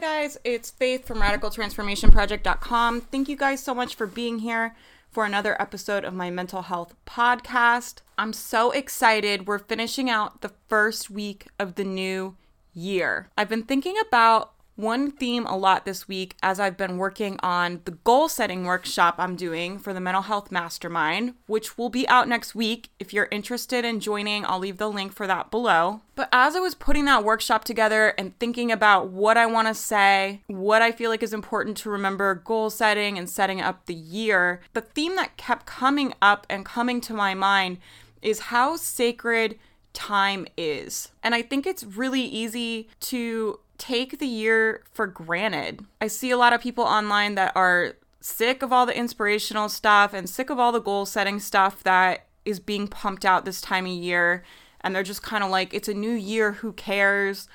guys, it's Faith from RadicalTransformationProject.com. Thank you guys so much for being here for another episode of my mental health podcast. I'm so excited. We're finishing out the first week of the new year. I've been thinking about one theme a lot this week as I've been working on the goal setting workshop I'm doing for the Mental Health Mastermind, which will be out next week. If you're interested in joining, I'll leave the link for that below. But as I was putting that workshop together and thinking about what I want to say, what I feel like is important to remember goal setting and setting up the year, the theme that kept coming up and coming to my mind is how sacred time is. And I think it's really easy to take the year for granted. I see a lot of people online that are sick of all the inspirational stuff and sick of all the goal setting stuff that is being pumped out this time of year. And they're just kind of like, it's a new year, who cares?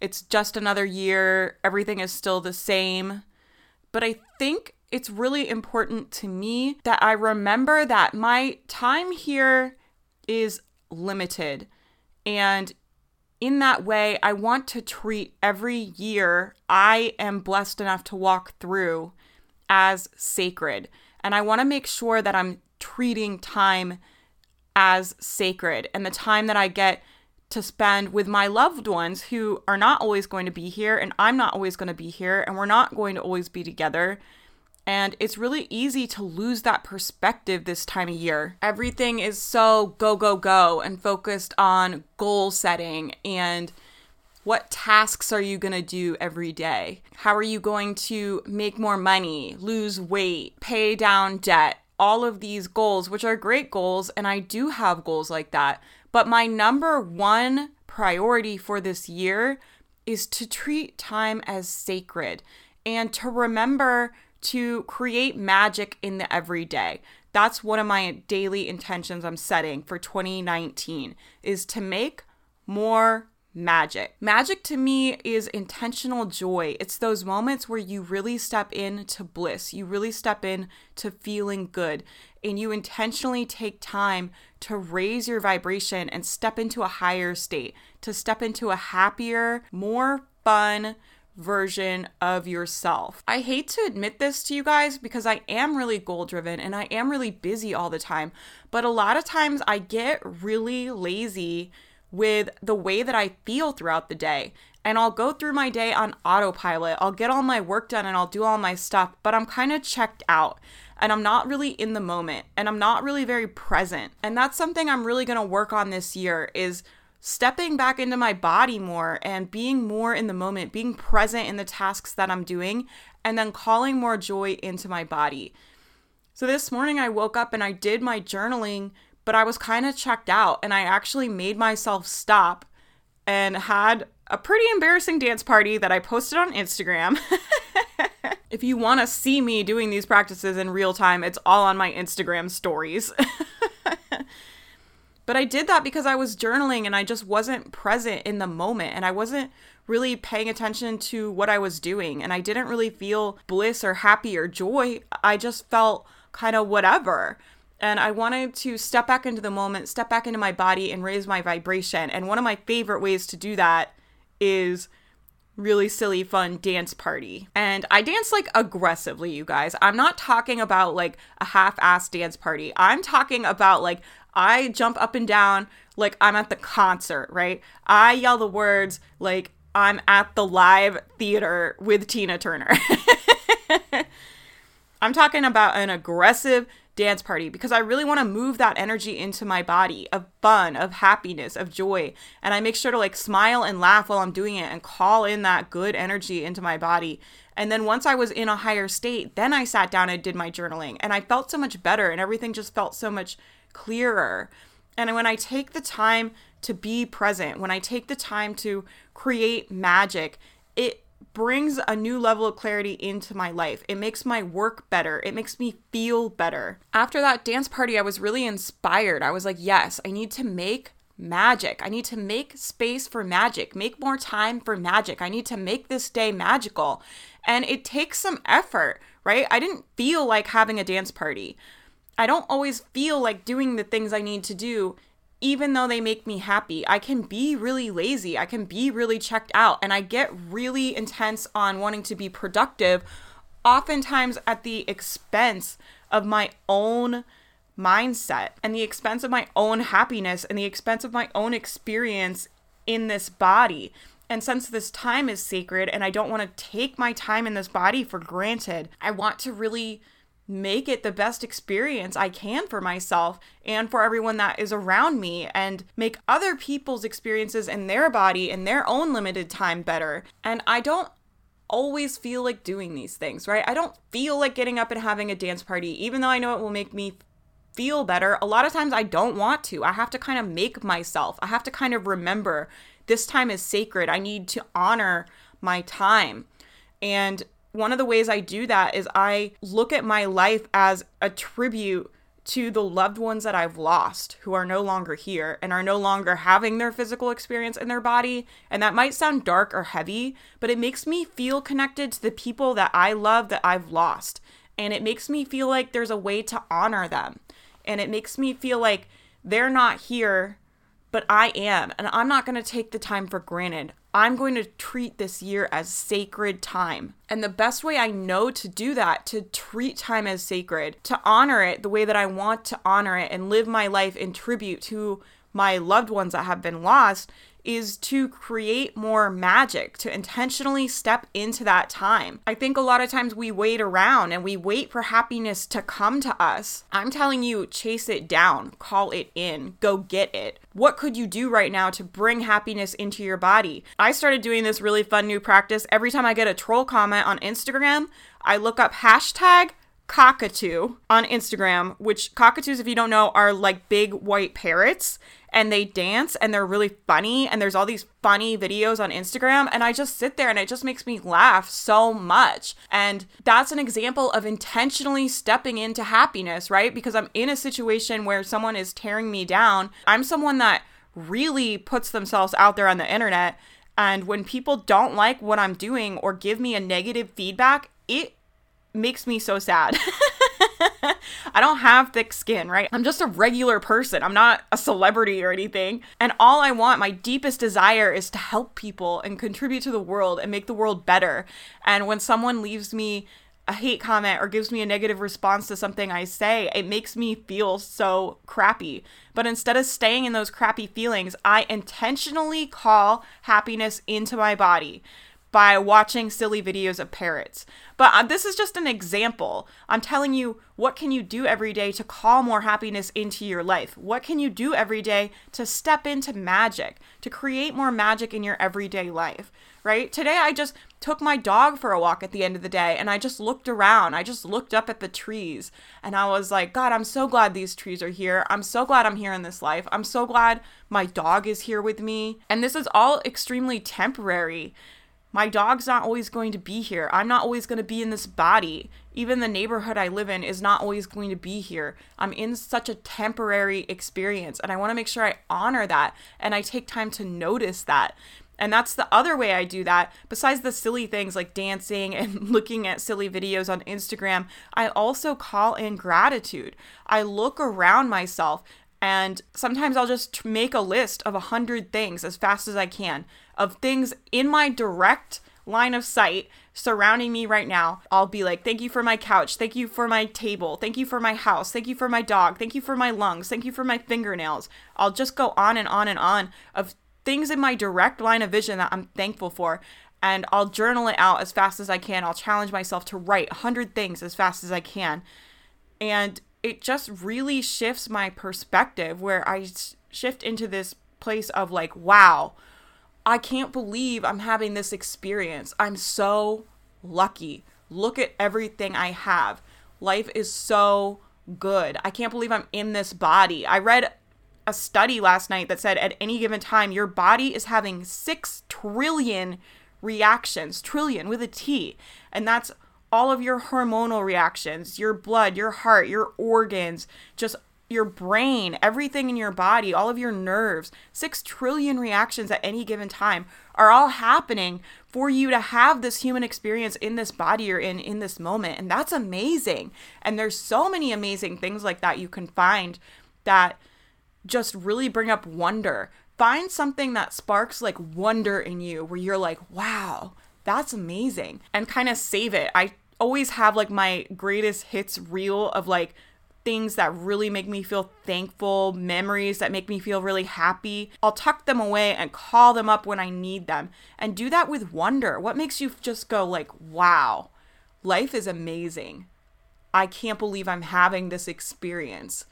It's just another year, everything is still the same. But I think it's really important to me that I remember that my time here is limited. And in that way, I want to treat every year I am blessed enough to walk through as sacred. And I want to make sure that I'm treating time as sacred and the time that I get to spend with my loved ones who are not always going to be here and I'm not always going to be here and we're not going to always be together and it's really easy to lose that perspective this time of year. Everything is so go, go, go and focused on goal setting and what tasks are you going to do every day? How are you going to make more money, lose weight, pay down debt? All of these goals, which are great goals, and I do have goals like that. But my number one priority for this year is to treat time as sacred and to remember to create magic in the everyday. That's one of my daily intentions I'm setting for 2019 is to make more magic. Magic to me is intentional joy. It's those moments where you really step into bliss. You really step in to feeling good and you intentionally take time to raise your vibration and step into a higher state, to step into a happier, more fun, version of yourself. I hate to admit this to you guys because I am really goal driven and I am really busy all the time, but a lot of times I get really lazy with the way that I feel throughout the day. And I'll go through my day on autopilot. I'll get all my work done and I'll do all my stuff, but I'm kind of checked out and I'm not really in the moment and I'm not really very present. And that's something I'm really going to work on this year is stepping back into my body more and being more in the moment, being present in the tasks that I'm doing, and then calling more joy into my body. So this morning I woke up and I did my journaling, but I was kind of checked out and I actually made myself stop and had a pretty embarrassing dance party that I posted on Instagram. if you want to see me doing these practices in real time, it's all on my Instagram stories. But I did that because I was journaling and I just wasn't present in the moment and I wasn't really paying attention to what I was doing and I didn't really feel bliss or happy or joy. I just felt kind of whatever. And I wanted to step back into the moment, step back into my body and raise my vibration. And one of my favorite ways to do that is really silly fun dance party. And I dance like aggressively, you guys. I'm not talking about like a half-ass dance party. I'm talking about like I jump up and down like I'm at the concert, right? I yell the words like I'm at the live theater with Tina Turner. I'm talking about an aggressive dance party because I really want to move that energy into my body of fun, of happiness, of joy. And I make sure to like smile and laugh while I'm doing it and call in that good energy into my body. And then once I was in a higher state, then I sat down and did my journaling and I felt so much better and everything just felt so much clearer. And when I take the time to be present, when I take the time to create magic, it brings a new level of clarity into my life. It makes my work better. It makes me feel better. After that dance party, I was really inspired. I was like, yes, I need to make magic. I need to make space for magic, make more time for magic. I need to make this day magical. And it takes some effort, right? I didn't feel like having a dance party. I don't always feel like doing the things I need to do even though they make me happy. I can be really lazy. I can be really checked out. And I get really intense on wanting to be productive, oftentimes at the expense of my own mindset and the expense of my own happiness and the expense of my own experience in this body. And since this time is sacred and I don't want to take my time in this body for granted, I want to really make it the best experience I can for myself and for everyone that is around me and make other people's experiences in their body in their own limited time better. And I don't always feel like doing these things, right? I don't feel like getting up and having a dance party, even though I know it will make me feel better. A lot of times I don't want to. I have to kind of make myself, I have to kind of remember this time is sacred. I need to honor my time. And one of the ways I do that is I look at my life as a tribute to the loved ones that I've lost who are no longer here and are no longer having their physical experience in their body. And that might sound dark or heavy, but it makes me feel connected to the people that I love that I've lost. And it makes me feel like there's a way to honor them. And it makes me feel like they're not here but I am, and I'm not going to take the time for granted. I'm going to treat this year as sacred time. And the best way I know to do that, to treat time as sacred, to honor it the way that I want to honor it and live my life in tribute to my loved ones that have been lost, is to create more magic, to intentionally step into that time. I think a lot of times we wait around and we wait for happiness to come to us. I'm telling you, chase it down, call it in, go get it. What could you do right now to bring happiness into your body? I started doing this really fun new practice. Every time I get a troll comment on Instagram, I look up hashtag cockatoo on Instagram, which cockatoos, if you don't know, are like big white parrots and they dance and they're really funny. And there's all these funny videos on Instagram. And I just sit there and it just makes me laugh so much. And that's an example of intentionally stepping into happiness, right? Because I'm in a situation where someone is tearing me down. I'm someone that really puts themselves out there on the internet. And when people don't like what I'm doing or give me a negative feedback, it makes me so sad. I don't have thick skin, right? I'm just a regular person. I'm not a celebrity or anything. And all I want, my deepest desire is to help people and contribute to the world and make the world better. And when someone leaves me a hate comment or gives me a negative response to something I say, it makes me feel so crappy. But instead of staying in those crappy feelings, I intentionally call happiness into my body by watching silly videos of parrots. But uh, this is just an example. I'm telling you, what can you do every day to call more happiness into your life? What can you do every day to step into magic, to create more magic in your everyday life? Right? Today, I just took my dog for a walk at the end of the day and I just looked around. I just looked up at the trees and I was like, God, I'm so glad these trees are here. I'm so glad I'm here in this life. I'm so glad my dog is here with me. And this is all extremely temporary. My dog's not always going to be here. I'm not always going to be in this body. Even the neighborhood I live in is not always going to be here. I'm in such a temporary experience, and I want to make sure I honor that and I take time to notice that. And that's the other way I do that. Besides the silly things like dancing and looking at silly videos on Instagram, I also call in gratitude. I look around myself and sometimes I'll just make a list of a hundred things as fast as I can of things in my direct line of sight surrounding me right now. I'll be like, thank you for my couch. Thank you for my table. Thank you for my house. Thank you for my dog. Thank you for my lungs. Thank you for my fingernails. I'll just go on and on and on of things in my direct line of vision that I'm thankful for. And I'll journal it out as fast as I can. I'll challenge myself to write 100 things as fast as I can. And it just really shifts my perspective where I shift into this place of like, wow, I can't believe I'm having this experience. I'm so lucky. Look at everything I have. Life is so good. I can't believe I'm in this body. I read a study last night that said at any given time, your body is having 6 trillion reactions, trillion with a T. And that's all of your hormonal reactions, your blood, your heart, your organs, just your brain, everything in your body, all of your nerves, 6 trillion reactions at any given time are all happening for you to have this human experience in this body or in in this moment. And that's amazing. And there's so many amazing things like that you can find that just really bring up wonder. Find something that sparks like wonder in you where you're like, wow, that's amazing, and kind of save it. I always have like my greatest hits reel of like things that really make me feel thankful, memories that make me feel really happy. I'll tuck them away and call them up when I need them and do that with wonder. What makes you just go like, "Wow, life is amazing. I can't believe I'm having this experience."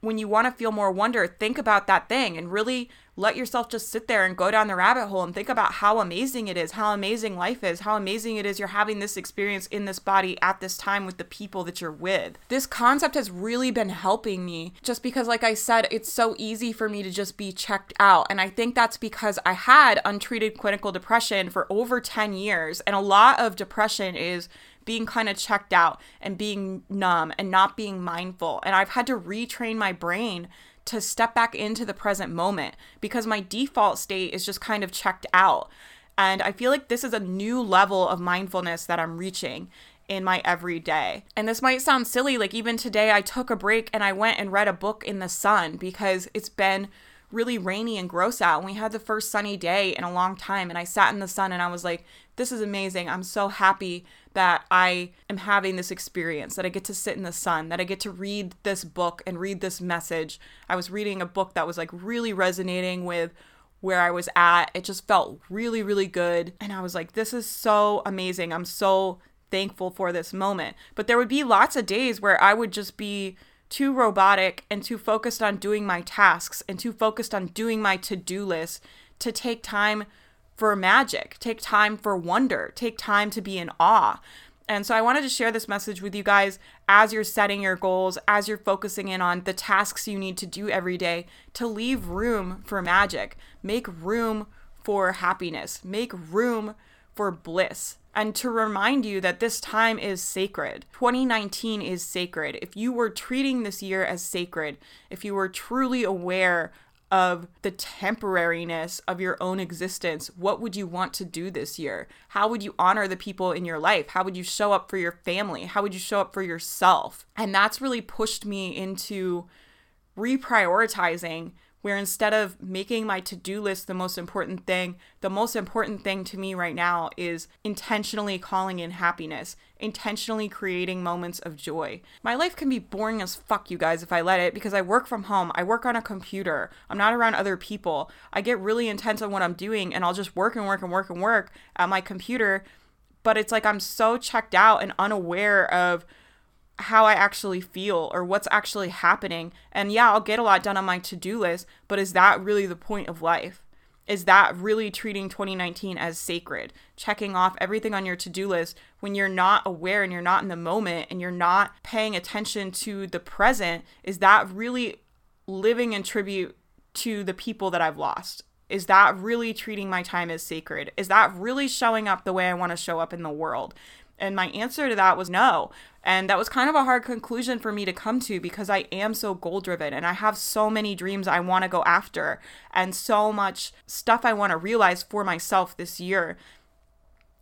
When you want to feel more wonder, think about that thing and really let yourself just sit there and go down the rabbit hole and think about how amazing it is, how amazing life is, how amazing it is you're having this experience in this body at this time with the people that you're with. This concept has really been helping me just because, like I said, it's so easy for me to just be checked out. And I think that's because I had untreated clinical depression for over 10 years. And a lot of depression is being kind of checked out and being numb and not being mindful. And I've had to retrain my brain to step back into the present moment because my default state is just kind of checked out. And I feel like this is a new level of mindfulness that I'm reaching in my everyday. And this might sound silly, like even today I took a break and I went and read a book in the sun because it's been really rainy and gross out. And we had the first sunny day in a long time. And I sat in the sun and I was like, this is amazing. I'm so happy that I am having this experience, that I get to sit in the sun, that I get to read this book and read this message. I was reading a book that was like really resonating with where I was at. It just felt really, really good. And I was like, this is so amazing. I'm so thankful for this moment. But there would be lots of days where I would just be too robotic and too focused on doing my tasks and too focused on doing my to do list to take time for magic, take time for wonder, take time to be in awe. And so I wanted to share this message with you guys as you're setting your goals, as you're focusing in on the tasks you need to do every day to leave room for magic, make room for happiness, make room for bliss, and to remind you that this time is sacred. 2019 is sacred. If you were treating this year as sacred, if you were truly aware of the temporariness of your own existence. What would you want to do this year? How would you honor the people in your life? How would you show up for your family? How would you show up for yourself? And that's really pushed me into reprioritizing where instead of making my to do list the most important thing, the most important thing to me right now is intentionally calling in happiness, intentionally creating moments of joy. My life can be boring as fuck, you guys, if I let it, because I work from home. I work on a computer. I'm not around other people. I get really intense on what I'm doing, and I'll just work and work and work and work at my computer. But it's like I'm so checked out and unaware of how I actually feel or what's actually happening. And yeah, I'll get a lot done on my to do list, but is that really the point of life? Is that really treating 2019 as sacred? Checking off everything on your to do list when you're not aware and you're not in the moment and you're not paying attention to the present? Is that really living in tribute to the people that I've lost? Is that really treating my time as sacred? Is that really showing up the way I want to show up in the world? And my answer to that was no. And that was kind of a hard conclusion for me to come to because I am so goal driven and I have so many dreams I want to go after and so much stuff I want to realize for myself this year.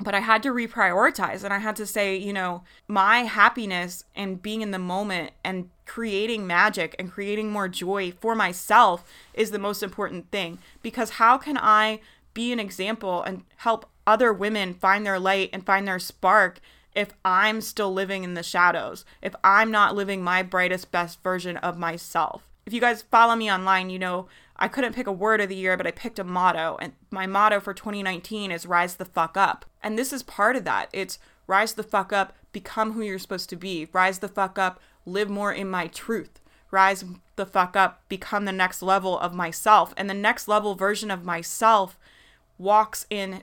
But I had to reprioritize and I had to say, you know, my happiness and being in the moment and creating magic and creating more joy for myself is the most important thing. Because how can I be an example and help other women find their light and find their spark if I'm still living in the shadows, if I'm not living my brightest, best version of myself. If you guys follow me online, you know I couldn't pick a word of the year, but I picked a motto. And my motto for 2019 is rise the fuck up. And this is part of that. It's rise the fuck up, become who you're supposed to be. Rise the fuck up, live more in my truth. Rise the fuck up, become the next level of myself. And the next level version of myself walks in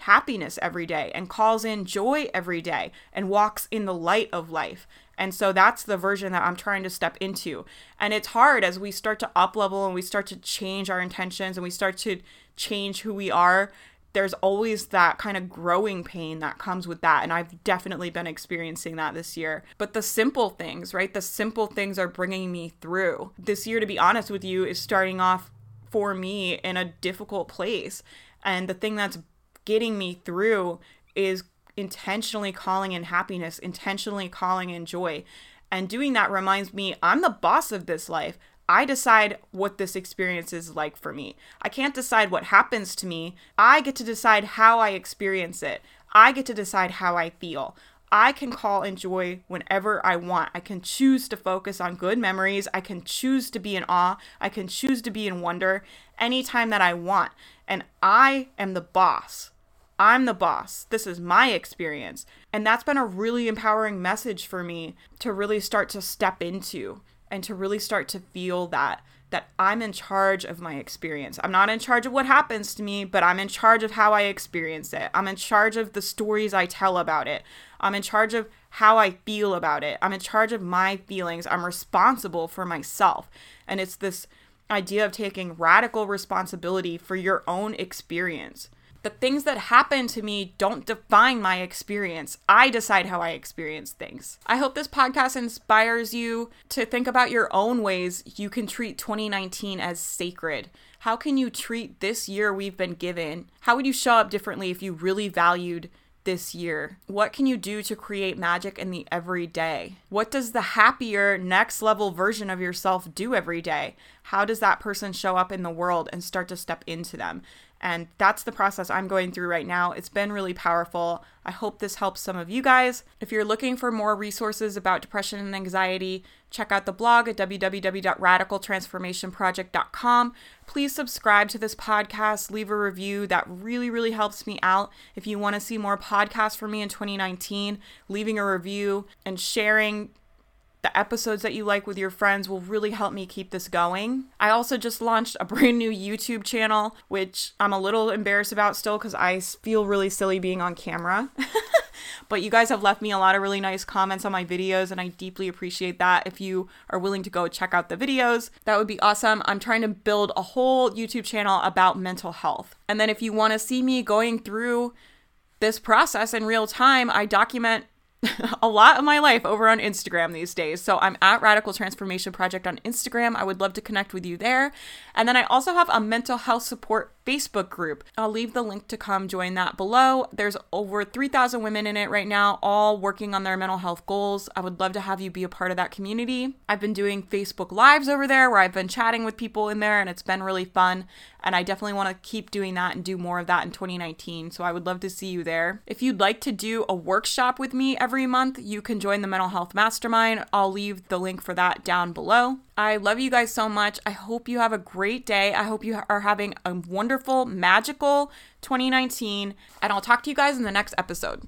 happiness every day and calls in joy every day and walks in the light of life. And so that's the version that I'm trying to step into. And it's hard as we start to up level and we start to change our intentions and we start to change who we are. There's always that kind of growing pain that comes with that. And I've definitely been experiencing that this year. But the simple things, right? The simple things are bringing me through. This year, to be honest with you, is starting off for me in a difficult place. And the thing that's getting me through is intentionally calling in happiness, intentionally calling in joy. And doing that reminds me I'm the boss of this life. I decide what this experience is like for me. I can't decide what happens to me. I get to decide how I experience it. I get to decide how I feel. I can call in joy whenever I want. I can choose to focus on good memories. I can choose to be in awe. I can choose to be in wonder anytime that I want. And I am the boss. I'm the boss. This is my experience. And that's been a really empowering message for me to really start to step into and to really start to feel that that I'm in charge of my experience. I'm not in charge of what happens to me, but I'm in charge of how I experience it. I'm in charge of the stories I tell about it. I'm in charge of how I feel about it. I'm in charge of my feelings. I'm responsible for myself. And it's this idea of taking radical responsibility for your own experience. The things that happen to me don't define my experience. I decide how I experience things. I hope this podcast inspires you to think about your own ways you can treat 2019 as sacred. How can you treat this year we've been given? How would you show up differently if you really valued this year? What can you do to create magic in the everyday? What does the happier, next level version of yourself do every day? How does that person show up in the world and start to step into them? And that's the process I'm going through right now. It's been really powerful. I hope this helps some of you guys. If you're looking for more resources about depression and anxiety, check out the blog at www.radicaltransformationproject.com. Please subscribe to this podcast, leave a review. That really, really helps me out. If you want to see more podcasts from me in 2019, leaving a review and sharing the episodes that you like with your friends will really help me keep this going. I also just launched a brand new YouTube channel, which I'm a little embarrassed about still because I feel really silly being on camera. but you guys have left me a lot of really nice comments on my videos, and I deeply appreciate that. If you are willing to go check out the videos, that would be awesome. I'm trying to build a whole YouTube channel about mental health. And then if you want to see me going through this process in real time, I document a lot of my life over on Instagram these days. So I'm at Radical Transformation Project on Instagram. I would love to connect with you there. And then I also have a mental health support Facebook group. I'll leave the link to come join that below. There's over 3,000 women in it right now, all working on their mental health goals. I would love to have you be a part of that community. I've been doing Facebook Lives over there where I've been chatting with people in there, and it's been really fun. And I definitely want to keep doing that and do more of that in 2019. So I would love to see you there. If you'd like to do a workshop with me every month, you can join the Mental Health Mastermind. I'll leave the link for that down below. I love you guys so much. I hope you have a great day. I hope you are having a wonderful, magical 2019. And I'll talk to you guys in the next episode.